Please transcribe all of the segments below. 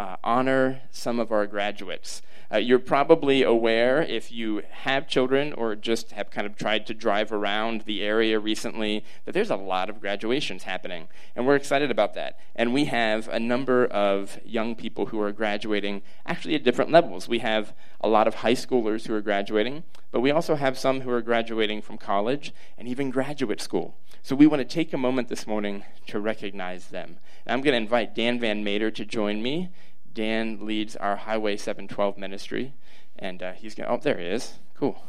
uh, honor some of our graduates. Uh, you're probably aware, if you have children or just have kind of tried to drive around the area recently, that there's a lot of graduations happening. And we're excited about that. And we have a number of young people who are graduating actually at different levels. We have a lot of high schoolers who are graduating, but we also have some who are graduating from college and even graduate school. So we want to take a moment this morning to recognize them. And I'm going to invite Dan Van Mater to join me Dan leads our Highway 712 ministry, and uh, he's going. Oh, there he is. Cool.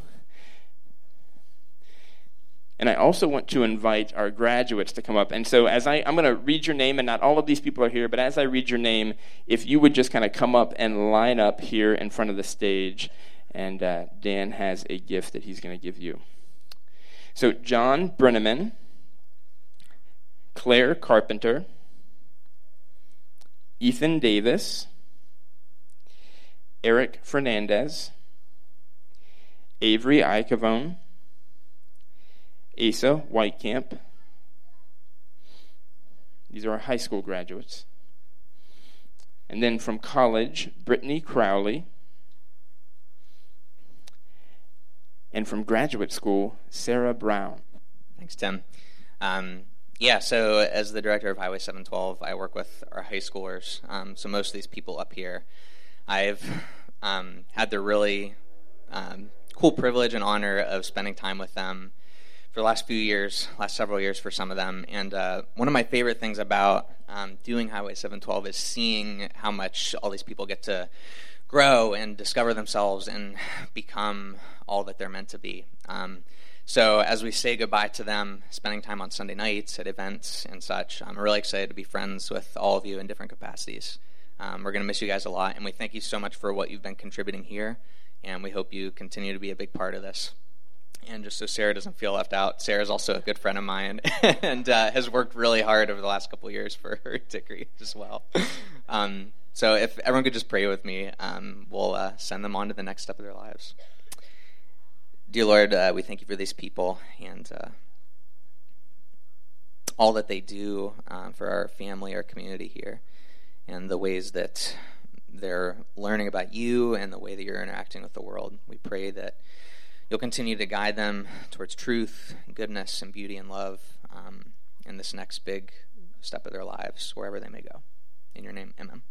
And I also want to invite our graduates to come up. And so, as I, I'm going to read your name, and not all of these people are here, but as I read your name, if you would just kind of come up and line up here in front of the stage, and uh, Dan has a gift that he's going to give you. So, John Brenneman, Claire Carpenter, Ethan Davis, Eric Fernandez, Avery Icavone, Asa Whitecamp. These are our high school graduates. And then from college, Brittany Crowley. And from graduate school, Sarah Brown. Thanks, Tim. Um, yeah, so as the director of Highway 712, I work with our high schoolers. Um, so most of these people up here I've um, had the really um, cool privilege and honor of spending time with them for the last few years, last several years for some of them. And uh, one of my favorite things about um, doing Highway 712 is seeing how much all these people get to grow and discover themselves and become all that they're meant to be. Um, so as we say goodbye to them, spending time on Sunday nights at events and such, I'm really excited to be friends with all of you in different capacities. Um, we're going to miss you guys a lot, and we thank you so much for what you've been contributing here, and we hope you continue to be a big part of this. And just so Sarah doesn't feel left out, Sarah's also a good friend of mine and uh, has worked really hard over the last couple years for her degree as well. Um, so if everyone could just pray with me, um, we'll uh, send them on to the next step of their lives. Dear Lord, uh, we thank you for these people and uh, all that they do uh, for our family, our community here and the ways that they're learning about you and the way that you're interacting with the world. We pray that you'll continue to guide them towards truth, goodness, and beauty and love um, in this next big step of their lives, wherever they may go. In your name, amen.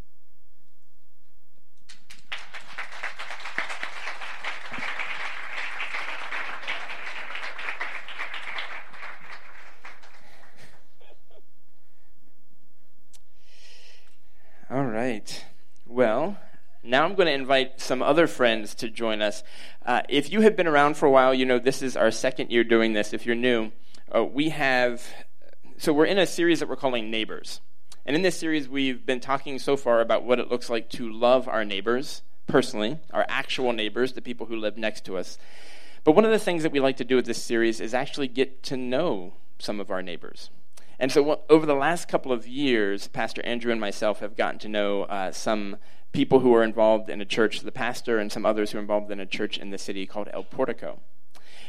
All right. Well, now I'm going to invite some other friends to join us. Uh, if you have been around for a while, you know this is our second year doing this. If you're new, uh, we have, so we're in a series that we're calling Neighbors. And in this series, we've been talking so far about what it looks like to love our neighbors personally, our actual neighbors, the people who live next to us. But one of the things that we like to do with this series is actually get to know some of our neighbors. And so, over the last couple of years, Pastor Andrew and myself have gotten to know uh, some people who are involved in a church, the pastor and some others who are involved in a church in the city called El Portico.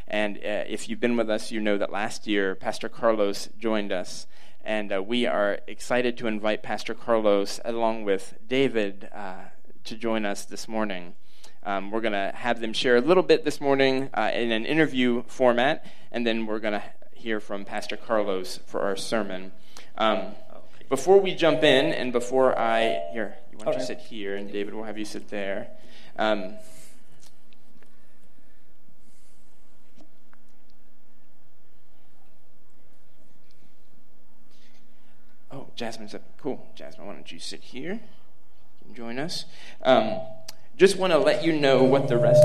And uh, if you've been with us, you know that last year Pastor Carlos joined us. And uh, we are excited to invite Pastor Carlos, along with David, uh, to join us this morning. Um, we're going to have them share a little bit this morning uh, in an interview format, and then we're going to hear from Pastor Carlos for our sermon. Um, before we jump in, and before I here, you want okay. to sit here, and David will have you sit there. Um, oh, Jasmine's up. Cool, Jasmine. Why don't you sit here? You can join us. Um, just want to let you know what the rest.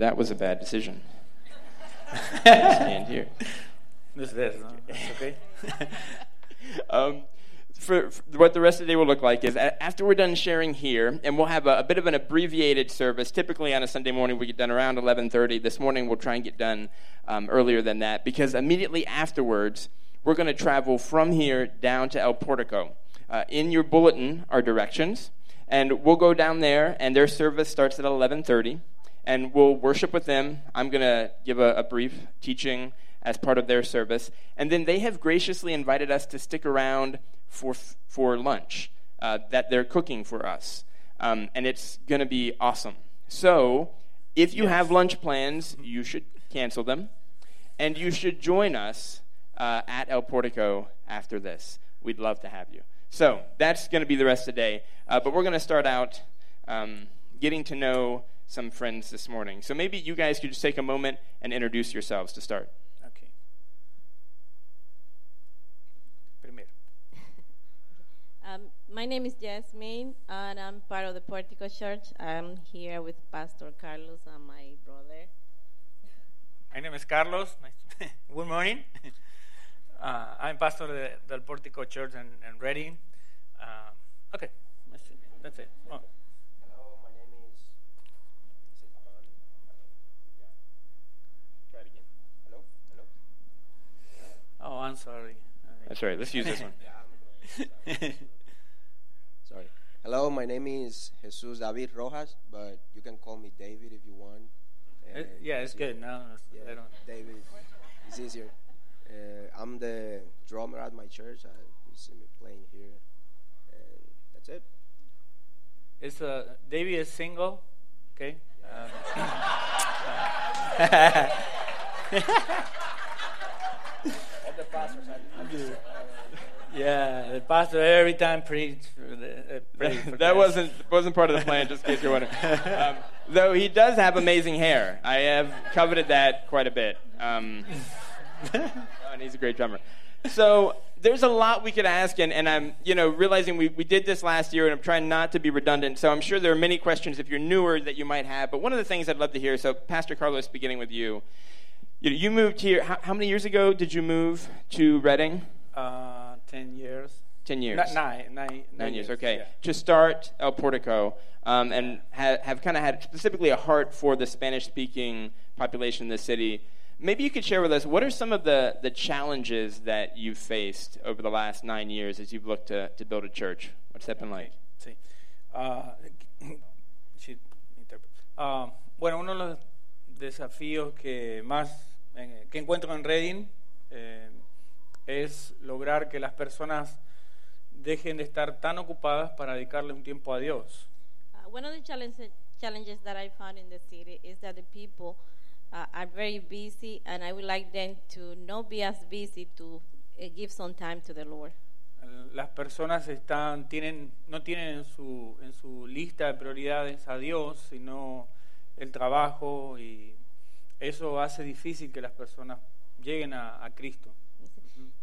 That was a bad decision. Stand here. This is no? okay. um, for, for, what the rest of the day will look like is after we're done sharing here, and we'll have a, a, bit of an abbreviated service. Typically on a Sunday morning we get done around 11:30. This morning we'll try and get done um, earlier than that because immediately afterwards we're going to travel from here down to El Portico. Uh, in your bulletin are directions, and we'll go down there, and their service starts at 11:30 and we'll worship with them. I'm going to give a, a, brief teaching as part of their service. And then they have graciously invited us to stick around for, for lunch uh, that they're cooking for us. Um, and it's going to be awesome. So, if you have lunch plans, you should cancel them. And you should join us uh, at El Portico after this. We'd love to have you. So, that's going to be the rest of the day. Uh, but we're going to start out um, getting to know some friends this morning. So, maybe you guys could just take a moment and introduce yourselves to start. Okay. Primero. Um, my name is Jasmine, and I'm part of the Portico Church. I'm here with Pastor Carlos and my brother. My name is Carlos. Nice. Good morning. Uh, I'm pastor of the, del Portico Church in, in Reading. Um, okay, that's it. That's it. Oh, Hello, my name is. Is it on? Try it again. Hello, hello. Oh, I'm sorry. That's right. Let's use this one. Sorry. Hello, my name is Jesus David Rojas, but you can call me David if you want. Uh, yeah, it's good. No, it's- Yeah, I don't. David. It's easier. Uh, I'm the drummer at my church. I, you see me playing here, and that's it. It's uh, David is single. Okay. Um, Pastors. yeah, the pastor every time preach. For the, uh, for that wasn't wasn't part of the plan, just in case you're wondering. Um, though he does have amazing hair, I have coveted that quite a bit. Um, and he's a great drummer. So there's a lot we could ask, and, and I'm you know realizing we, we did this last year, and I'm trying not to be redundant. So I'm sure there are many questions if you're newer that you might have. But one of the things I'd love to hear. So Pastor Carlos, beginning with you. You, you moved here. How, how many years ago did you move to Reading? Uh, ten years. Ten years. Ni- Nine, nine, Nine years, okay. yeah. To start El Portico, um, and ha- have kind of had specifically a heart for the Spanish speaking population in the city. Maybe you could share with us what are some of the, the challenges that you've faced over the last nine years as you've looked to, to build a church? What's that been like? Sí. Sí, Ah, bueno, uno de los desafíos que más eh, que encuentro en Reading eh, es lograr que las personas dejen de estar tan ocupadas para dedicarle un tiempo a Dios. Uh, one of the challenges, challenges that I found in the city is that the people uh, are very busy, and I would like them to not be as busy to uh, give some time to the Lord. Las personas están, tienen, no tienen en su, en su lista de prioridades a Dios, sino el trabajo y eso hace difícil que las personas lleguen a, a Cristo.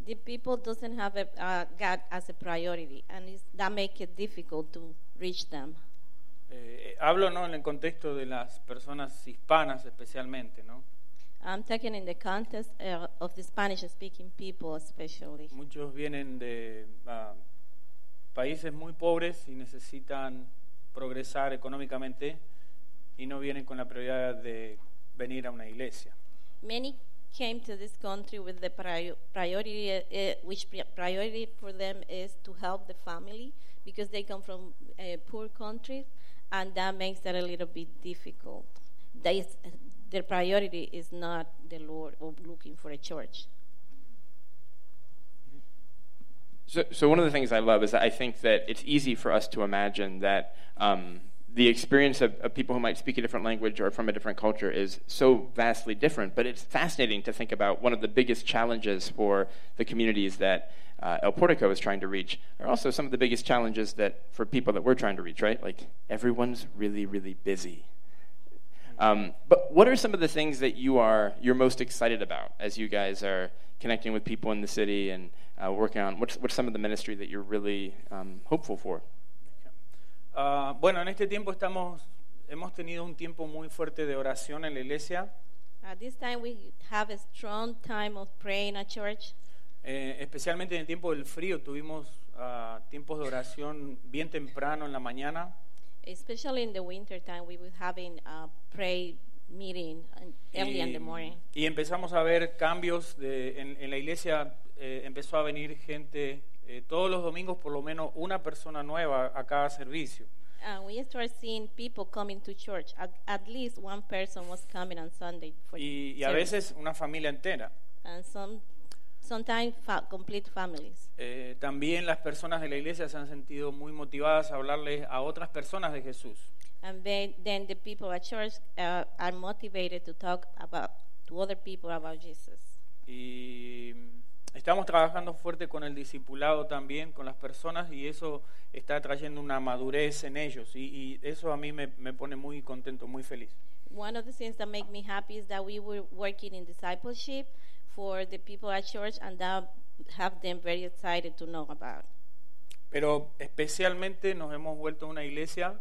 The people doesn't have a, uh, God as a priority, and it's, that make it difficult to reach them. Eh, hablo no en el contexto de las personas hispanas especialmente, ¿no? I'm talking in the context uh, of the Spanish-speaking people, especially. Muchos vienen de ah, países muy pobres y necesitan progresar económicamente y no vienen con la prioridad de venir a una iglesia. Many came to this country with the prior, priority, uh, which priority for them is to help the family because they come from uh, poor countries, and that makes it a little bit difficult. They, their priority is not the Lord or looking for a church. So, so one of the things I love is that I think that it's easy for us to imagine that um, the experience of, of people who might speak a different language or from a different culture is so vastly different. But it's fascinating to think about one of the biggest challenges for the communities that uh, El Portico is trying to reach are also some of the biggest challenges that for people that we're trying to reach. Right? Like everyone's really, really busy. Um, but what are some of the things that you are you're most excited about as you guys are connecting with people in the city and uh, working on what's what's some of the ministry that you're really um, hopeful for? Ah, bueno, en este tiempo estamos, hemos tenido un tiempo muy fuerte de oración en la iglesia, At this time, we have a strong time of praying at church. eh, especialmente en el tiempo del frío. Tuvimos ah, tiempos de oración bien temprano en la mañana. Especially in the winter time, we were having a pray meeting uh, early in the morning. y empezamos a ver cambios de, en, en la iglesia. eh, empezó a venir gente eh, todos los domingos, por lo menos una persona nueva a cada servicio. And we started seeing people coming to church. At, at least one person was coming on Sunday for Y, y a veces una familia entera. And some sometimes fa- complete families. Eh, también las personas de la iglesia se han sentido muy motivadas a hablarles a otras personas de Jesús. And then, then the people at church uh, are motivated to talk about to other people about Jesus. Y estamos trabajando fuerte con el discipulado también, con las personas, y eso está trayendo una madurez en ellos. Y, y eso a mí me, me pone muy contento, muy feliz. One of the things that make me happy is that we were working in discipleship for the people at church, and that have them very excited to know about. Pero especialmente nos hemos vuelto una iglesia,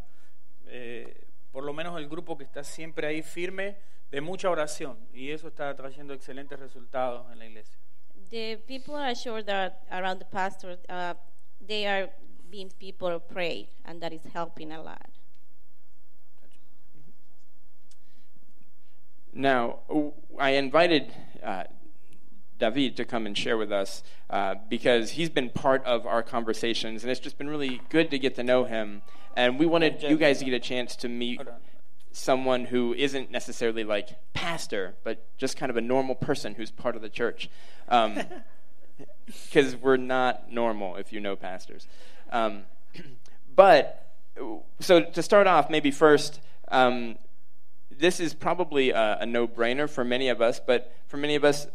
eh, por lo menos el grupo que está siempre ahí firme, de mucha oración, y eso está trayendo excelentes resultados en la iglesia. The people are sure that around the pastor, uh, they are being people of pray, and that is helping a lot. Now, I invited uh, David to come and share with us uh, because he's been part of our conversations, and it's just been really good to get to know him. And we wanted you guys to get a chance to meet Hold on. Someone who isn't necessarily like pastor, but just kind of a normal person who's part of the church. Because we're not normal if you know pastors. Um, but, so to start off, maybe first, um, this is probably a, a no-brainer for many of us, but for many of us,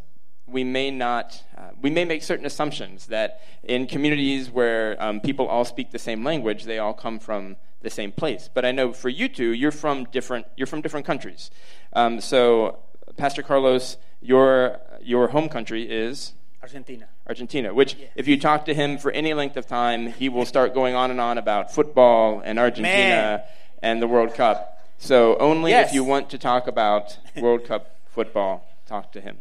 we may not, uh, we may make certain assumptions that in communities where um, people all speak the same language, they all come from the same place. But I know for you two, you're from different, you're from different countries. Um, so, Pastor Carlos, your your home country is Argentina. Argentina, which, if you talk to him for any length of time, he will start going on and on about football and Argentina Man. and the World Cup. So, only Yes. if you want to talk about World Cup football, talk to him.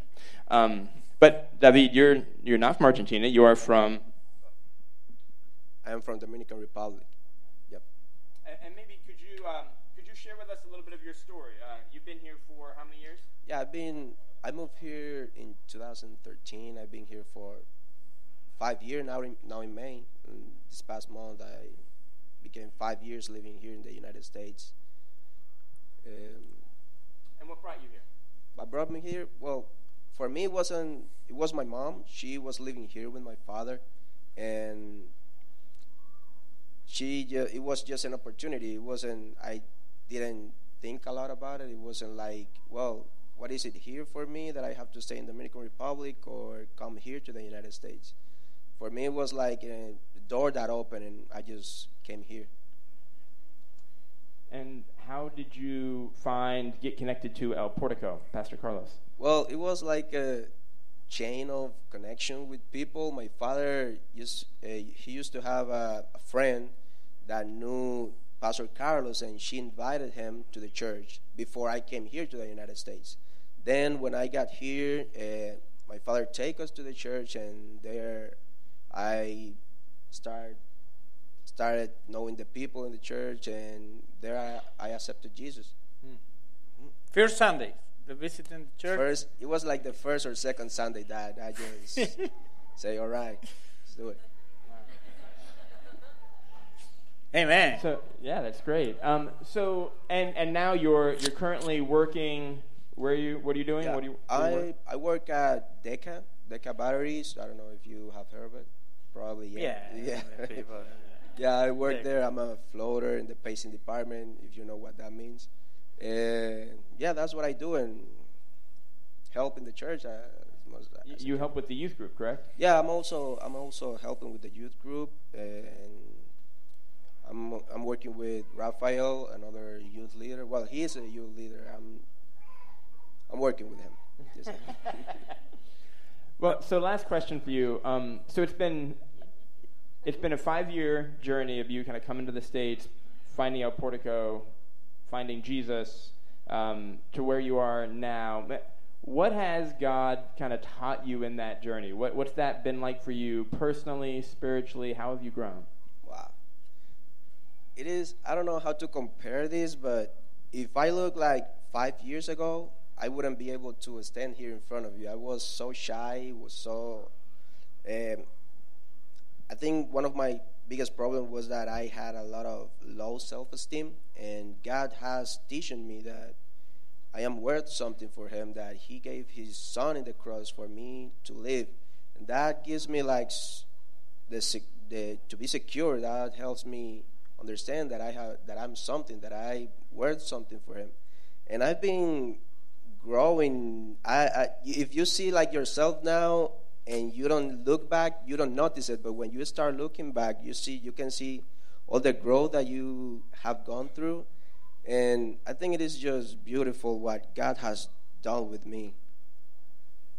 Um, but, David, you're, you're not from Argentina. You are from. I am from Dominican Republic. Yep. And, maybe could you, um, could you share with us a little bit of your story? Uh, you've been here for how many years? Yeah, I've been. I moved here in 2013. I've been here for five years now. In, now in May. And this past month, I became five years living here in the United States. Um, And what brought you here? what brought me here? Well, for me, it wasn't. It was my mom. She was living here with my father, and she. It was just an opportunity. It wasn't. I didn't think a lot about it. It wasn't like, well, what is it here for me that I have to stay in Dominican Republic or come here to the United States? For me, it was like a door that opened, and I just came here. And how did you find, get connected to El Portico, Pastor Carlos? Well, it was like a chain of connection with people. My father used uh, he used to have a, a friend that knew Pastor Carlos, and she invited him to the church before I came here to the United States. Then, when I got here, uh, my father take us to the church, and there I start started knowing the people in the church, and there I, I accepted Jesus. First Sunday, the visiting the church. First, it was like the first or second Sunday that I just say, "All right, let's do it." Amen. So yeah, that's great. Um, so and and now you're you're currently working. Where are you? What are you doing? Yeah, What do you? what do you work? I I work at Deca Deca Batteries. I don't know if you have heard of it. Probably yeah. yeah. Yeah. Yeah, I work there. I'm a floater in the pacing department. If you know what that means. And yeah, that's what I do and help in the church. Uh, as much as Y- I You help with the youth group, correct? Yeah, I'm also I'm also helping with the youth group, and I'm I'm working with Rafael, another youth leader. Well, he is a youth leader. I'm I'm working with him. Well, so last question for you. Um, so it's been it's been a five year journey of you kind of coming to the states, finding El Portico, finding Jesus, um, to where you are now. What has God kind of taught you in that journey? What, what's that been like for you personally, spiritually? How have you grown? wow. It is. I don't know how to compare this, but if I look like five years ago, I wouldn't be able to stand here in front of you. I was so shy. Was so. Um, I think one of my biggest problems was that I had a lot of low self-esteem, and God has teaching me that I am worth something for Him. That He gave His Son in the cross for me to live, And that gives me like the, the to be secure. That helps me understand that I have that I'm something that I worth something for him. And I've been growing. I, I if you see like yourself now and you don't look back, you don't notice it. But when you start looking back, you see you can see all the growth that you have gone through. And I think it is just beautiful what God has done with me.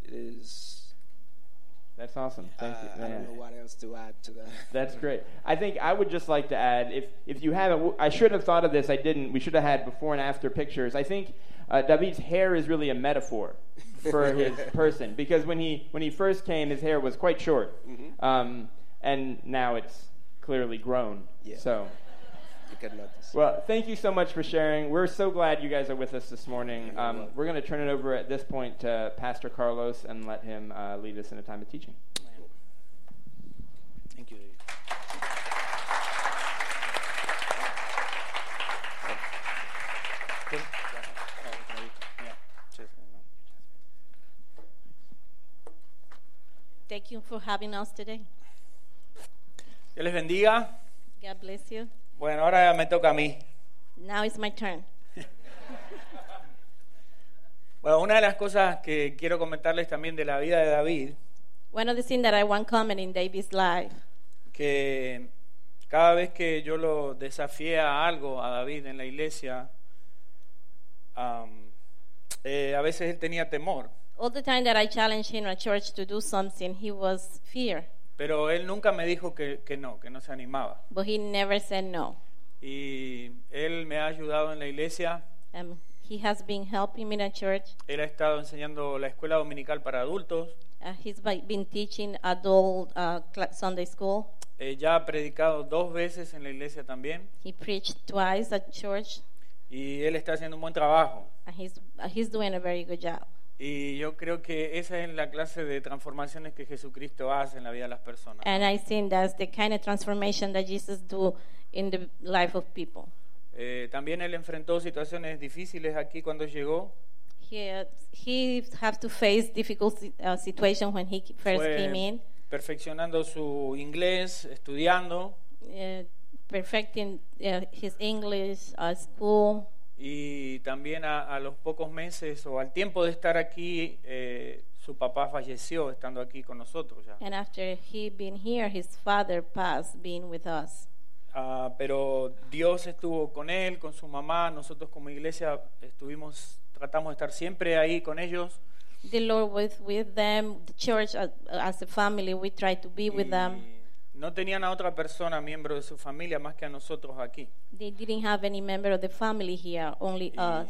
It is. That's awesome. Thank uh, you. I don't know what else to add to that. That's great. I think I would just like to add, if if you haven't, I should have thought of this. I didn't. We should have had before and after pictures. I think uh, David's hair is really a metaphor for his person because when he when he first came, his hair was quite short, um, and now it's clearly grown. Yeah. So. You can notice. Well, thank you so much for sharing. We're so glad you guys are with us this morning. Um, we're going to turn it over at this point to Pastor Carlos and let him uh, lead us in a time of teaching. Thank you, Thank you for having us today. Dios les bendiga. God bless you. Bueno, ahora me toca a mí. Now it's my turn. Bueno, una de las cosas que quiero comentarles también de la vida de David, One of the things that I want comment in David's life, que cada vez que yo lo desafié a algo a David en la iglesia, am, eh, a veces él tenía temor, all the time that I challenged him at church to do something, he was fear, pero él nunca me dijo que, que no, que no se animaba. but he never said no. Y él me ha ayudado en la iglesia, Um, he has been helping me in at church. él ha estado enseñando la escuela dominical para adultos, Uh, he's been teaching adult uh, Sunday school. eh, ya ha predicado dos veces en la iglesia también, He preached twice at church, y él está haciendo un buen trabajo. and he's uh, he's doing a very good job. Y yo creo que esa es la clase de transformaciones que Jesucristo hace en la vida de las personas. And I think that's the kind of transformation that Jesus do in the life of people. Eh, también él enfrentó situaciones difíciles aquí cuando llegó. He he have to face difficult uh, situation when he first Fue came in, perfeccionando su inglés, estudiando uh, perfecting uh, his English, uh, school, y también a, a los pocos meses o al tiempo de estar aquí, eh, su papá falleció estando aquí con nosotros ya. and after he been here, his father passed, being with us. Ah, pero Dios estuvo con él, con su mamá, nosotros como iglesia estuvimos, tratamos de estar siempre ahí con ellos. The Lord was with them. The church, uh, as a family, we try to be with them. No tenían a otra persona, miembro de su familia, más que a nosotros aquí. They didn't have any member of the family here, only Y us.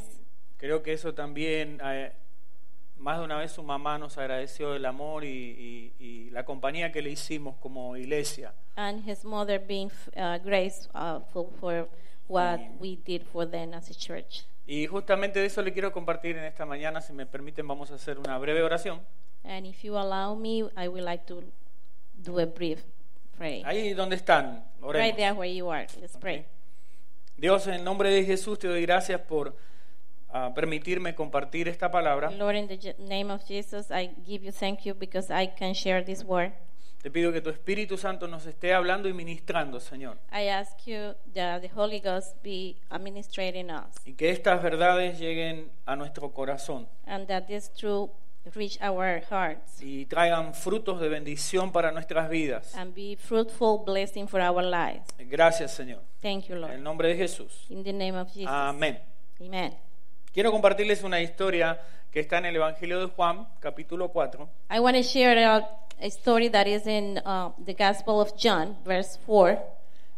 creo que eso también, eh, más de una vez su mamá nos agradeció el amor y, y- y la compañía que le hicimos como iglesia. And his mother being uh, grateful for what we did for them as a church. Y justamente de eso le quiero compartir en esta mañana, si me permiten vamos a hacer una breve oración. And if you allow me, I would like to do a brief prayer. Ahí donde están, oremos. Right there where you are. Let's pray. Dios, en el nombre de Jesús te doy gracias por ah, permitirme compartir esta palabra. Lord, in the name of Jesus, I give you thank you because I can share this word. Te pido que tu Espíritu Santo nos esté hablando y ministrando, Señor. I ask you that the Holy Ghost be administrating us Y que estas verdades lleguen a nuestro corazón and that this truth reach our hearts y traigan frutos de bendición para nuestras vidas. and be fruitful blessing for our lives. Gracias, Señor. Thank you, En el Lord. nombre de Jesús. In the name of Jesus. Amén. Amen. Quiero compartirles una historia que está en el Evangelio de Juan, capítulo 4. I want to share a, a story that is in uh, the Gospel of John, verse 4.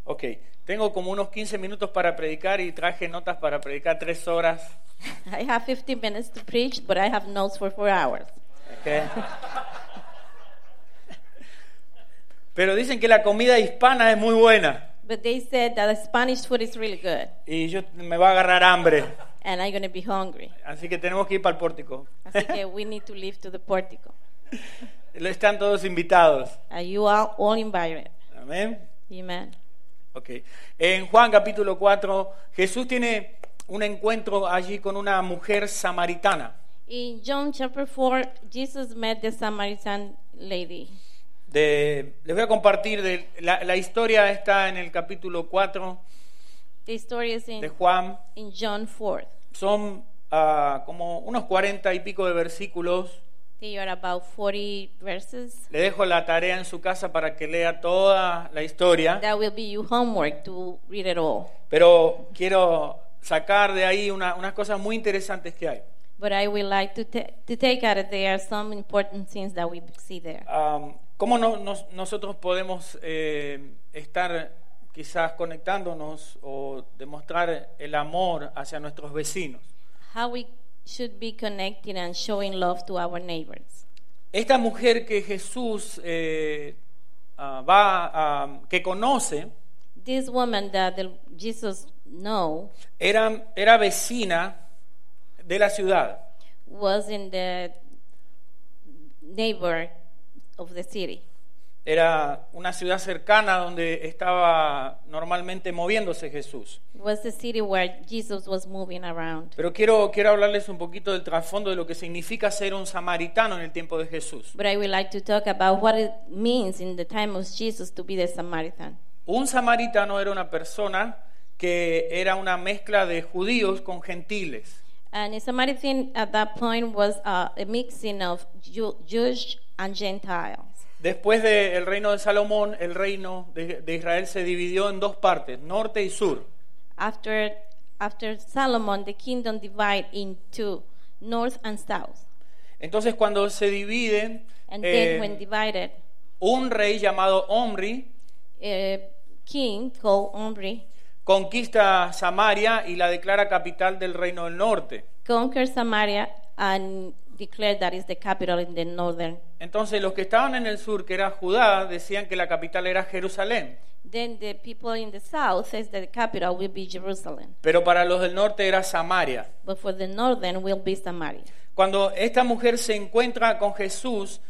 Ok, tengo como unos 15 minutos para predicar y traje notas para predicar tres horas. I have 15 minutes to preach, but I have notes for four hours. Ok. Pero dicen que la comida hispana es muy buena But they said that the Spanish food is really good, y yo me va a agarrar hambre, and I'm to be hungry. así que tenemos que ir para el pórtico. Así que we need to leave to the portico. Están todos invitados. Are you all, all invited? Amén. Amen. Ok. En Juan capítulo 4, Jesús tiene un encuentro allí con una mujer samaritana. In John chapter 4, Jesus met the Samaritan lady. de, les voy a compartir, de, la, la historia está en el capítulo 4 The story is de in, Juan. in John 4. Son ah, como unos cuarenta y pico de versículos. They are about 40 verses. Le dejo la tarea en su casa para que lea toda la historia, That will be your homework to read it all. pero quiero sacar de ahí una- unas cosas muy interesantes que hay. But I would like to, to take out of there some important things that we see there. Am, ¿Cómo no- nos- nosotros podemos eh, estar quizás conectándonos o demostrar el amor hacia nuestros vecinos? How we should be connecting and showing love to our neighbors. Esta mujer que Jesús eh, ah, va a- que conoce This woman that the, Jesus know era, era vecina de la ciudad. was in the neighbor of the city. Era una ciudad cercana donde estaba normalmente moviéndose Jesús. Was the city where Jesus was moving around. Pero quiero, quiero hablarles un poquito del trasfondo de lo que significa ser un samaritano en el tiempo de Jesús. But I would like to talk about what it means in the time of Jesus to be the Samaritan. Un samaritano era una persona que era una mezcla de judíos con gentiles. And a Samaritan at that point was uh, a mixing of Jew- Jewish and Gentiles. Después del reino de Salomón, el reino de, de Israel se dividió en dos partes, norte y sur. After, after Solomon, the kingdom divided into north and south. Entonces cuando se divide, And eh, divided, un rey llamado Omri king called Omri conquista Samaria y la declara capital del reino del norte. conquered Samaria and declared that is the capital in the northern. Entonces los que estaban en el sur, que era Judá, decían que la capital era Jerusalén, Then the people in the south says that the capital will be Jerusalem, pero para los del norte era Samaria. but for the northern will be Samaria. Cuando esta mujer se encuentra con Jesús,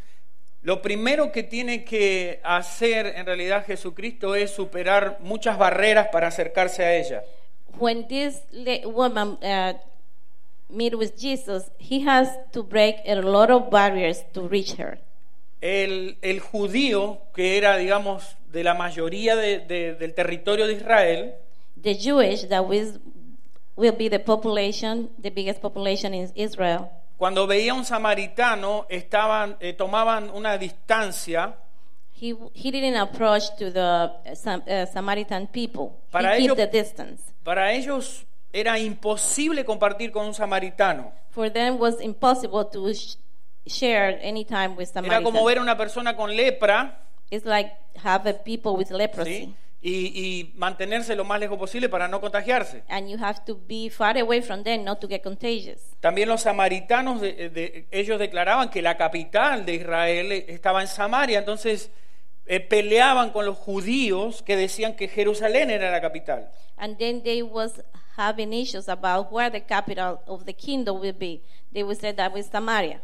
lo primero que tiene que hacer en realidad Jesucristo es superar muchas barreras para acercarse a ella. When this woman uh, meet with Jesus, he has to break a lot of barriers to reach her. El, el judío, que era, digamos, de la mayoría de- de- del territorio de Israel, The Jewish that was, will be the population, the biggest population in Israel. cuando veía a un samaritano, estaban, eh, tomaban una distancia He, he didn't approach to the uh, Sam, uh, Samaritan people. Para he ello- kept the distance. Para ellos era imposible compartir con un samaritano. For them was impossible to sh- share any time with Era como ver a una persona con lepra It's like have a people with leprosy. ¿sí? y, y mantenerse lo más lejos posible para no contagiarse. And you have to be far away from them not to get contagious. También los samaritanos, de- de- ellos declaraban que la capital de Israel estaba en Samaria, entonces eh, peleaban con los judíos que decían que Jerusalén era la capital. And then they was having issues about where the capital of the kingdom will be. They would say that was Samaria.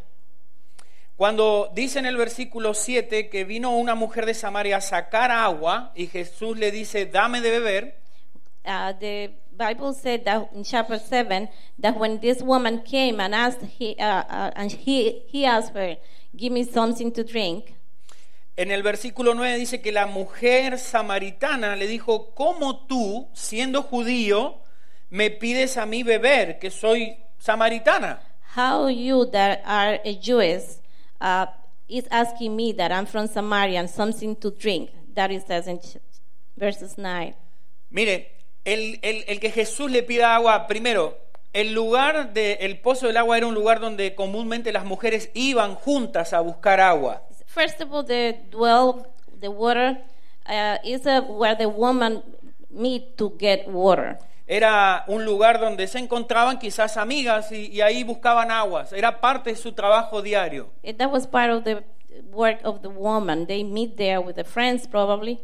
Cuando dice en el versículo 7 que vino una mujer de Samaria a sacar agua y Jesús le dice, dame de beber, Uh, the Bible said that in chapter 7 that when this woman came and asked he, uh, uh, and he, he asked her, give me something to drink. En el versículo 9 dice que la mujer samaritana le dijo, ¿cómo tú, siendo judío, me pides a mí beber, que soy samaritana? How you that are a Jewess uh, is asking me that I'm from Samaria and something to drink. That it says in verses 9. Mire, el, el- el que Jesús le pida agua, primero, el lugar del pozo del agua era un lugar donde comúnmente las mujeres iban juntas a buscar agua. First of all, the dwell, the water uh, is uh, where the woman meet to get water. Era un lugar donde se encontraban quizás amigas y, y ahí buscaban aguas. Era parte de su trabajo diario. Eh, That was part of the work of the woman. They meet there with the friends probably,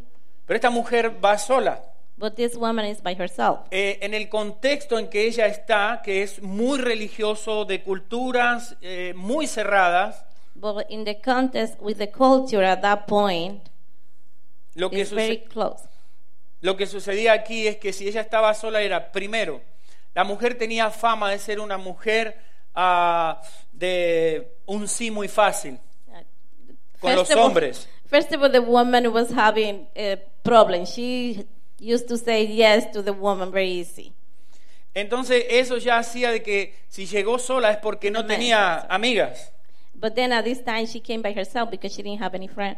Pero esta mujer va sola. but this woman is by herself. Eh, en el contexto en que ella está, que es muy religioso, de culturas eh, muy cerradas, But in the context with the culture at that point, lo que, it's very close. lo que sucedía aquí es que si ella estaba sola era, primero, la mujer tenía fama de ser una mujer ah, de un sí muy fácil. Uh, Con los of hombres. First of all, the woman was having a problem. She used to say yes to the woman very easy. Entonces eso ya hacía de que si llegó sola es porque no tenía amigas. But then at this time, she came by herself because she didn't have any friend.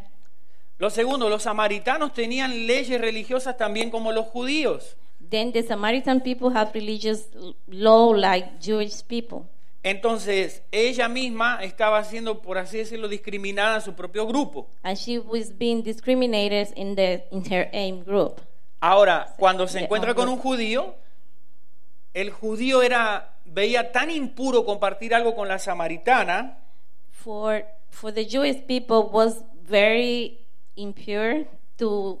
Lo segundo, los samaritanos tenían leyes religiosas también como los judíos. Then the Samaritan people have religious law like Jewish people. Entonces ella misma estaba siendo, por así decirlo, discriminada en su propio grupo. And she was being discriminated in, the, in her aim group. Ahora, cuando se encuentra con un judío, el judío era veía tan impuro compartir algo con la samaritana For, for the Jewish people was very impure to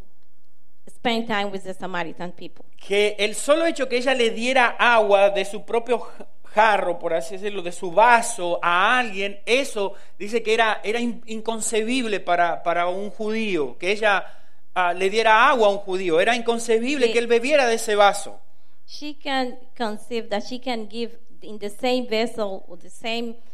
spend time with the Samaritan people. que el solo hecho que ella le diera agua de su propio jarro, por así decirlo, de su vaso a alguien, eso dice que era, era in- inconcebible para, para un judío, que ella ah, le diera agua a un judío, era inconcebible Sí. que él bebiera de ese vaso. She can conceive that she can give in the same vessel or the same uh,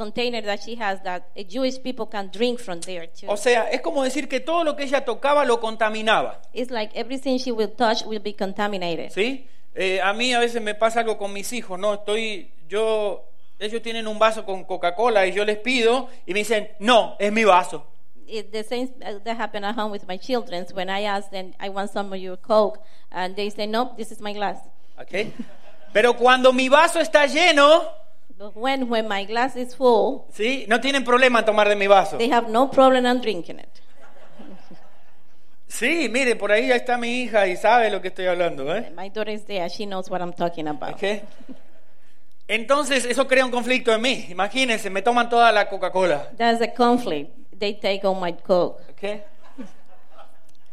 container that she has that Jewish people can drink from there too. O sea, es como decir que todo lo que ella tocaba lo contaminaba. It's like everything she will touch will be contaminated. ¿Sí? Eh, a mí a veces me pasa algo con mis hijos, ¿no? Estoy, yo, ellos tienen un vaso con Coca-Cola y yo les pido y me dicen, no, es mi vaso. It, the same that happened at home with my children. When I ask them, I want some of your Coke, and they say, nope, this is my glass. ¿ok? Pero cuando mi vaso está lleno, But when, when my glass is full, ¿sí? No tienen problema en tomar de mi vaso. they have no problem on drinking it. Sí, mire, por ahí ya está mi hija y sabe lo que estoy hablando, ¿eh? My daughter is there; she knows what I'm talking about. ¿Ok? Entonces, eso crea un conflicto en mí. Imagínense, me toman toda la Coca-Cola. That's a conflict. They take all my Coke. ¿ok?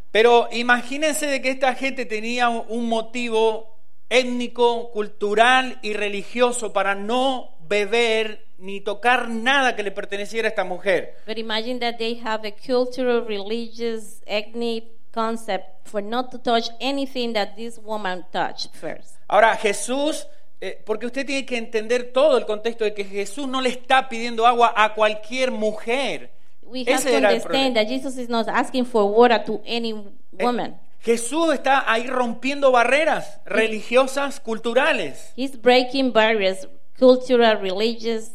Pero imagínense de que esta gente tenía un motivo étnico, cultural y religioso para no beber ni tocar nada que le perteneciera a esta mujer. But imagine that they have a cultural, religious, ethnic concept for not to touch anything that this woman touched first. Ahora, Jesús, eh, porque usted tiene que entender todo el contexto de que Jesús no le está pidiendo agua a cualquier mujer. We have Ese to era el understand problema. that Jesus is not asking for water to any Eh, woman. Jesús está ahí rompiendo barreras religiosas, culturales. He's breaking barriers, cultural, religious.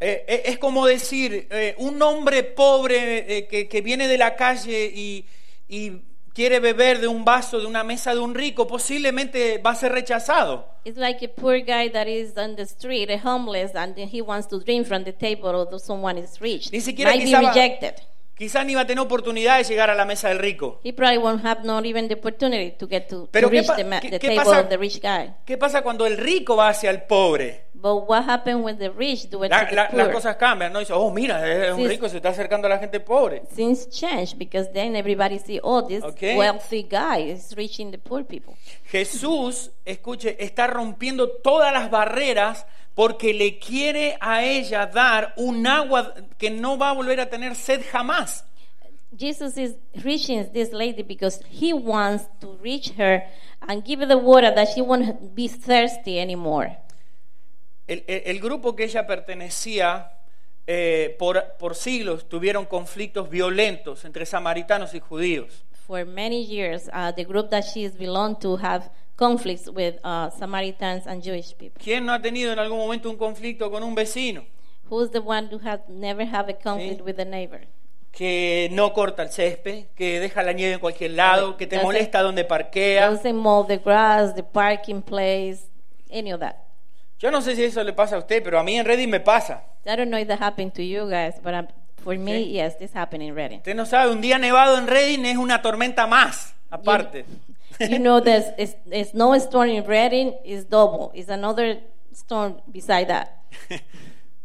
Eh, eh, es como decir, eh, un hombre pobre eh, que, que viene de la calle y, y quiere beber de un vaso de una mesa de un rico, posiblemente va a ser rechazado. It's like a poor guy that is on the street, a homeless, and he wants to drink from the table, although someone is rich. Ni siquiera Might be quizá va- rejected. Quizás ni va a tener oportunidad de llegar a la mesa del rico. He probably won't have not even the opportunity to get to, Pero ¿qué reach the, ma- qué- the qué table pasa- of the rich guy. ¿Qué pasa cuando el rico va hacia el pobre? But what happened when the rich do it La- to the la- las poor? cosas cambian, ¿no? Dice, oh, mira, es un rico, se está acercando a la gente pobre. Things change because then everybody see, oh, this Okay. wealthy guy is reaching the poor people. Jesús, escuche, está rompiendo todas las barreras porque le quiere a ella dar un agua que no va a volver a tener sed jamás. Jesus is reaching this lady because he wants to reach her and give her the water that she won't be thirsty anymore. El, el- el grupo que ella pertenecía eh, por, por siglos tuvieron conflictos violentos entre samaritanos y judíos. For many years, uh, the group that she is belonged to have conflicts with uh, Samaritans and Jewish people. ¿Quién no ha tenido en algún momento un conflicto con un vecino Who's the one who has never have a conflict Sí. with a neighbor? que no corta el césped, que deja la nieve en cualquier lado, que te Doesn't- molesta donde parquea? Doesn't mow the grass, the parking place, any of that. Yo no sé si eso le pasa a usted, pero a mí en Reddit me pasa. I don't know if that happened to you guys, but um, for me, yes, this happened in Reading. Usted no sabe, un día nevado en Redding es una tormenta más, aparte. You know, there's is- a snowstorm in Reading is double. It's another storm beside that.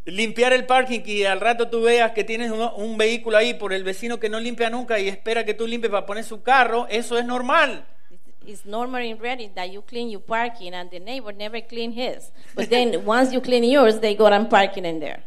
Limpiar el parking y al rato tú veas que tienes un, un vehículo ahí por el vecino que no limpia nunca y espera que tú limpies para poner su carro, eso es normal. It's, it's normal in Reading that you clean your parking and the neighbor never clean his. But then once you clean yours, they go and parking in there.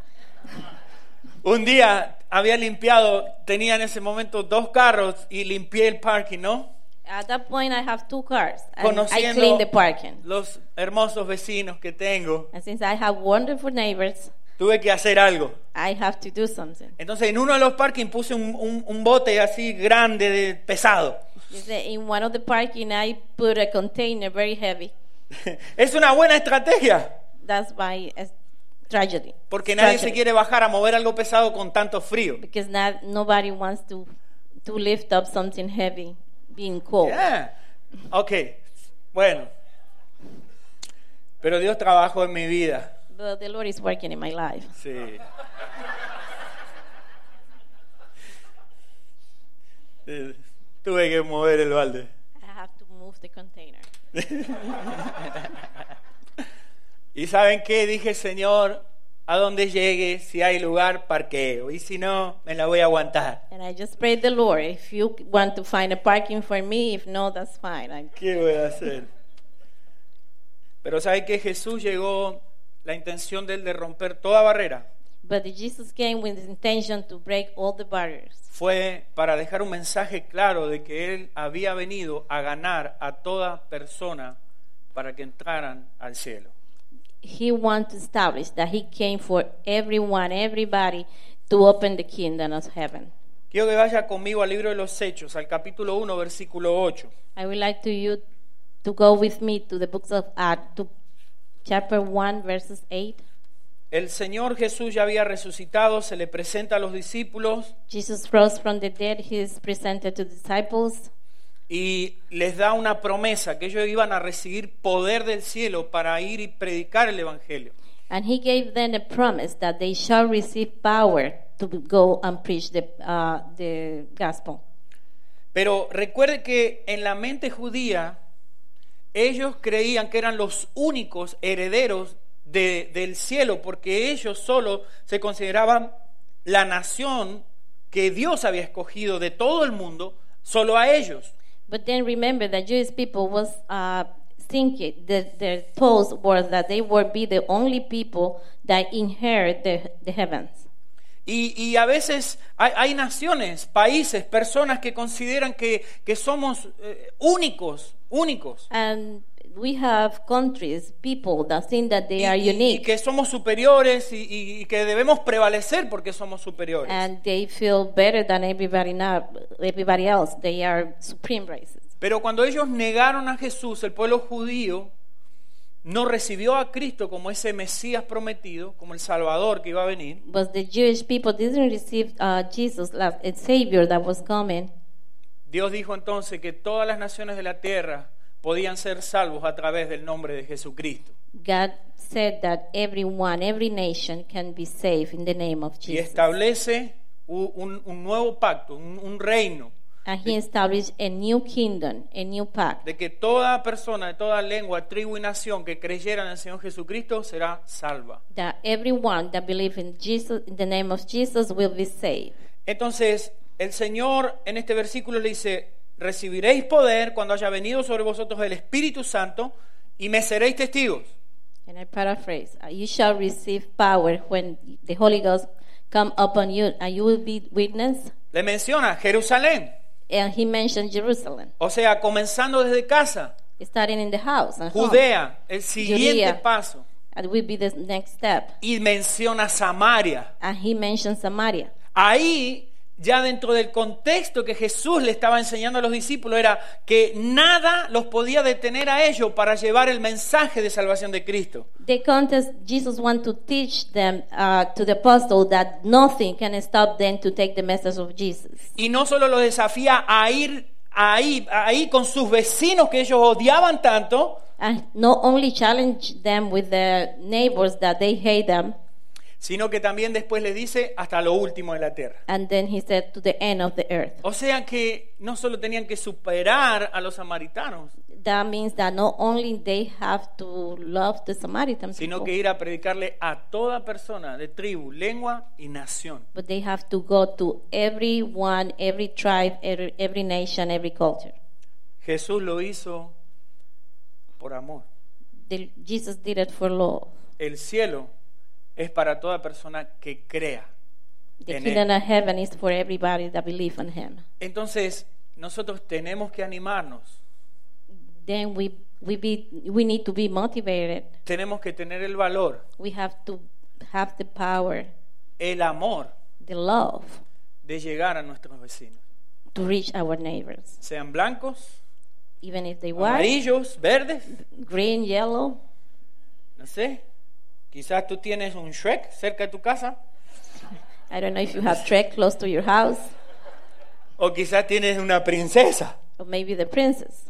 Un día había limpiado, tenía en ese momento dos carros y limpié el parking, ¿no? At that point, I have two cars and I clean the parking. los hermosos vecinos que tengo. And since I have wonderful neighbors, tuve que hacer algo. I have to do something. Entonces en uno de los parking puse un, un- un bote así grande, de, pesado. In one of the parking, I put a container very heavy. es una buena estrategia, That's my tragedy. porque nadie se Tragedy. quiere bajar a mover algo pesado con tanto frío. Because not, nobody wants to, to lift up something heavy being cold. Yeah. Ok, bueno. Pero Dios trabajó en mi vida. But the Lord is working in my life. Sí. Tuve que mover el balde. I have to move the container. Y saben qué, dije, Señor, a donde llegue, si hay lugar, parqueo. Y si no, me la voy a aguantar. And I just prayed the Lord, if you want to find a parking for me, if no, that's fine. I, ¿Qué voy a hacer? Pero saben que Jesús llegó la intención de él de romper toda barrera. but Jesus came with the intention to break all the barriers. Fue para dejar un mensaje claro de que él había venido a ganar a toda persona para que entraran al cielo. He wanted to establish that he came for everyone, everybody, to open the kingdom of heaven. Quiero que vaya conmigo al libro de los Hechos, al capítulo 1, versículo 8. I would like to you to go with me to the books of Acts, to chapter 1, verses 8. El Señor Jesús ya había resucitado, se le presenta a los discípulos Jesus rose from the dead. He is presented to disciples. Y les da una promesa que ellos iban a recibir poder del cielo para ir y predicar el Evangelio. And he gave them a promise that they shall receive power to go and preach the, uh, the gospel. Pero recuerde que en la mente judía ellos creían que eran los únicos herederos de- del cielo porque ellos solo se consideraban la nación que Dios había escogido de todo el mundo, solo a ellos. But then remember that Jewish people was uh, thinking that their thoughts were that they would be the only people that inherit the, the heavens. Y, y a veces hay, hay naciones, países, personas que consideran que, que somos eh, únicos, únicos. And we have countries, people that think that they Y, are y- y unique que somos superiores y, y- que debemos prevalecer porque somos superiores. and they feel better than everybody, now, everybody else. They are supreme races. Pero cuando ellos negaron a Jesús, el pueblo judío no recibió a Cristo como ese Mesías prometido, como el Salvador que iba a venir. But the Jewish people didn't receive uh, Jesus as a Savior that was coming. Dios dijo entonces que todas las naciones de la tierra podían ser salvos a través del nombre de Jesucristo. God said that everyone, every nation can be saved in the name of Y Jesus. establece u- un, un nuevo pacto, un, un reino, And he established a new kingdom, a new pact, de que toda persona de toda lengua, tribu y nación que creyera en el Señor Jesucristo será salva. that everyone that believes in Jesus, in the name of Jesus, will be saved. Entonces, el Señor en este versículo le dice, recibiréis poder cuando haya venido sobre vosotros el Espíritu Santo y me seréis testigos. And I paraphrase: uh, You shall receive power when the Holy Ghost come upon you, and you will be witness. Le menciona Jerusalén, And he mentioned Jerusalem, o sea, comenzando desde casa, starting in the house, and home. Judea, el siguiente Judea. paso, That will be the next step. y menciona Samaria. And he mentioned Samaria. Ahí, ya dentro del contexto que Jesús le estaba enseñando a los discípulos, era que nada los podía detener a ellos para llevar el mensaje de salvación de Cristo. The context Jesus want to teach them uh, to the apostle that nothing can stop them to take the message of Jesus. Y no solo los desafía a ir ahí, ahí con sus vecinos que ellos odiaban tanto, And not only challenge them with the neighbors that they hate them, sino que también después les dice hasta lo último de la tierra. and then he said to the end of the earth. O sea que no solo tenían que superar a los samaritanos, That means that not only they have to love the Samaritan sino people, que ir a predicarle a toda persona de tribu, lengua y nación. but they have to go to everyone, every tribe, every, every nation, every culture. Jesús lo hizo por amor. The, Jesus did it for love. El cielo es para toda persona que crea. The En kingdom él. of heaven is for everybody that believe in Him. Entonces, nosotros tenemos que animarnos, Then we we be we need to be motivated. tenemos que tener el valor We have to have the power, el amor the love de llegar a nuestros vecinos. to reach our neighbors, Sean blancos, even if they white, amarillos, verdes, green, yellow. no sé. Quizás tú tienes un Shrek cerca de tu casa, I don't know if you have Trek close to your house, o quizás tienes una princesa. or maybe the princess.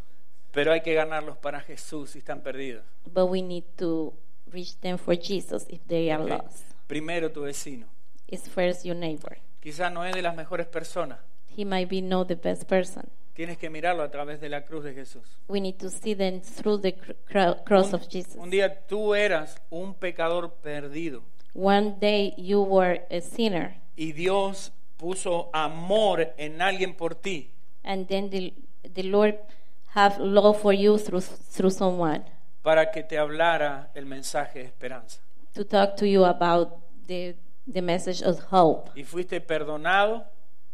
Pero hay que ganarlos para Jesús si están perdidos. But we need to reach them for Jesus if they are ¿ok? lost. Primero tu vecino. It's first your neighbor. Quizás no es de las mejores personas. He might be not the best person. Tienes que mirarlo a través de la cruz de Jesús. We need to see them through the cr- cro- cross Un, of Jesus. un día tú eras un pecador perdido. One day you were a sinner, y Dios puso amor en alguien por ti. And then the, the Lord have love for you through through someone. Para que te hablara el mensaje de esperanza. to talk to you about the the message of hope, Y fuiste perdonado,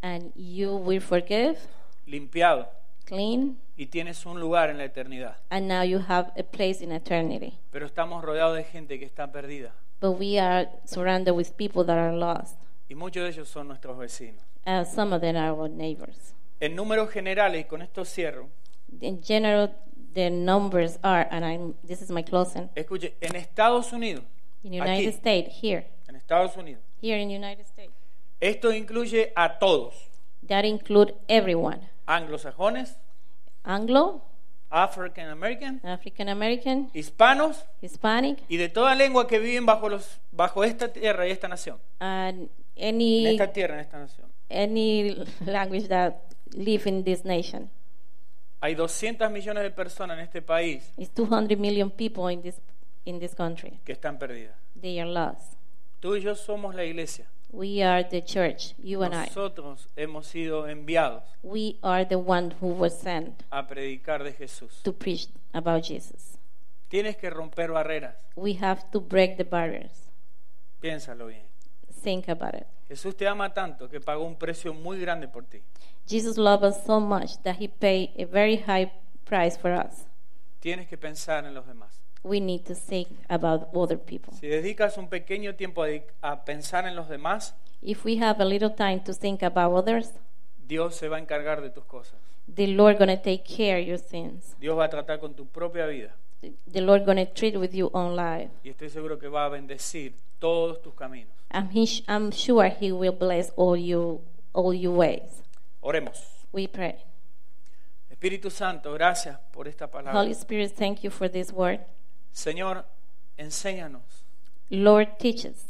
and you will forgive, limpiado clean, y tienes un lugar en la eternidad. and now you have a place in eternity. Pero estamos rodeados de gente que está perdida But we are surrounded with people that are lost. y muchos de ellos son nuestros vecinos. Some of them are our neighbors. En números generales, y con esto cierro, In general, the numbers are, and I'm, this is my closing. escuche, en Estados Unidos, In United aquí, States, here, en Estados Unidos, here in United States, esto incluye a todos, that include everyone: anglosajones, Anglo, African American, African American, hispanos Hispanic, y de toda lengua que viven bajo, los, bajo esta tierra y esta nación. and En any esta tierra, en esta nación. any language that live in this nation. Hay 200 millones de personas en este país It's 200 million people in this in this country. que están perdidas. They are lost. Tú y yo somos la iglesia. We are the church, you and I. Nosotros hemos sido enviados We are the one who was sent a predicar de Jesús. to preach about Jesus. Tienes que romper barreras. We have to break the barriers. Piénsalo bien. Think about it. Jesús te ama tanto que pagó un precio muy grande por ti. Jesus loved us so much that he paid a very high price for us. Tienes que pensar en los demás. We need to think about other people. Si dedicas un pequeño tiempo a, a pensar en los demás, If we have a little time to think about others, Dios se va a encargar de tus cosas. the Lord is gonna take care of your sins. Dios va a tratar con tu propia vida. The Lord is gonna treat with your own life. Y estoy seguro que va a bendecir todos tus caminos. I'm, he, I'm sure He will bless all you all your ways. Oremos. We pray. Espíritu Santo, gracias por esta palabra. Holy Spirit, thank you for this word. Señor, enséñanos. Lord, teach us.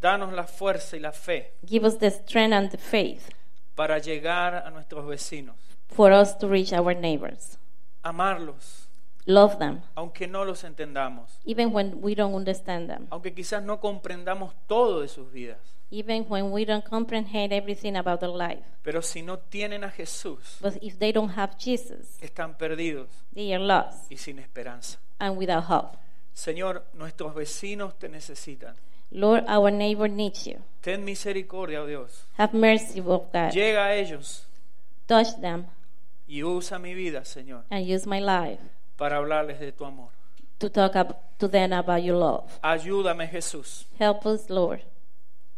Danos la fuerza y la fe Give us the strength and the faith para llegar a nuestros vecinos. for us to reach our neighbors. Amarlos, Love them, aunque no los entendamos. even when we don't understand them, Aunque quizás no comprendamos todo de sus vidas. even when we don't comprehend everything about their life. Pero si no tienen a Jesús, But if they don't have Jesus, están perdidos they are lost y sin esperanza. And without hope. Señor, nuestros vecinos te necesitan. Lord, our neighbor needs you. Ten misericordia, oh Dios. Have mercy, of God. Llega a ellos Touch them y usa mi vida, Señor, and use my life para hablarles de tu amor. to talk to them about your love. Ayúdame, Jesús. Help us, Lord.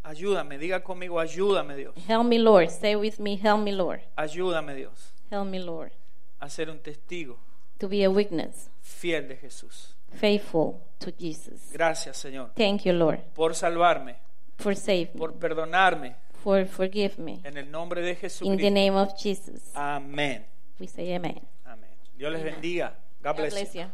Ayúdame. Diga conmigo, ayúdame, Dios. Help me, Lord. Say with me, help me, Lord. Ayúdame, Dios, Help me, Lord, a ser un testigo to be a witness, fiel de Jesús. faithful to Jesus. Gracias, Señor, Thank you, Lord, por salvarme, for saving me, por perdonarme. for forgive me. En el nombre de In the Jesucristo. name of Jesus, Amén. we say amen. Amén. Dios les bendiga. God God bless you. bless you.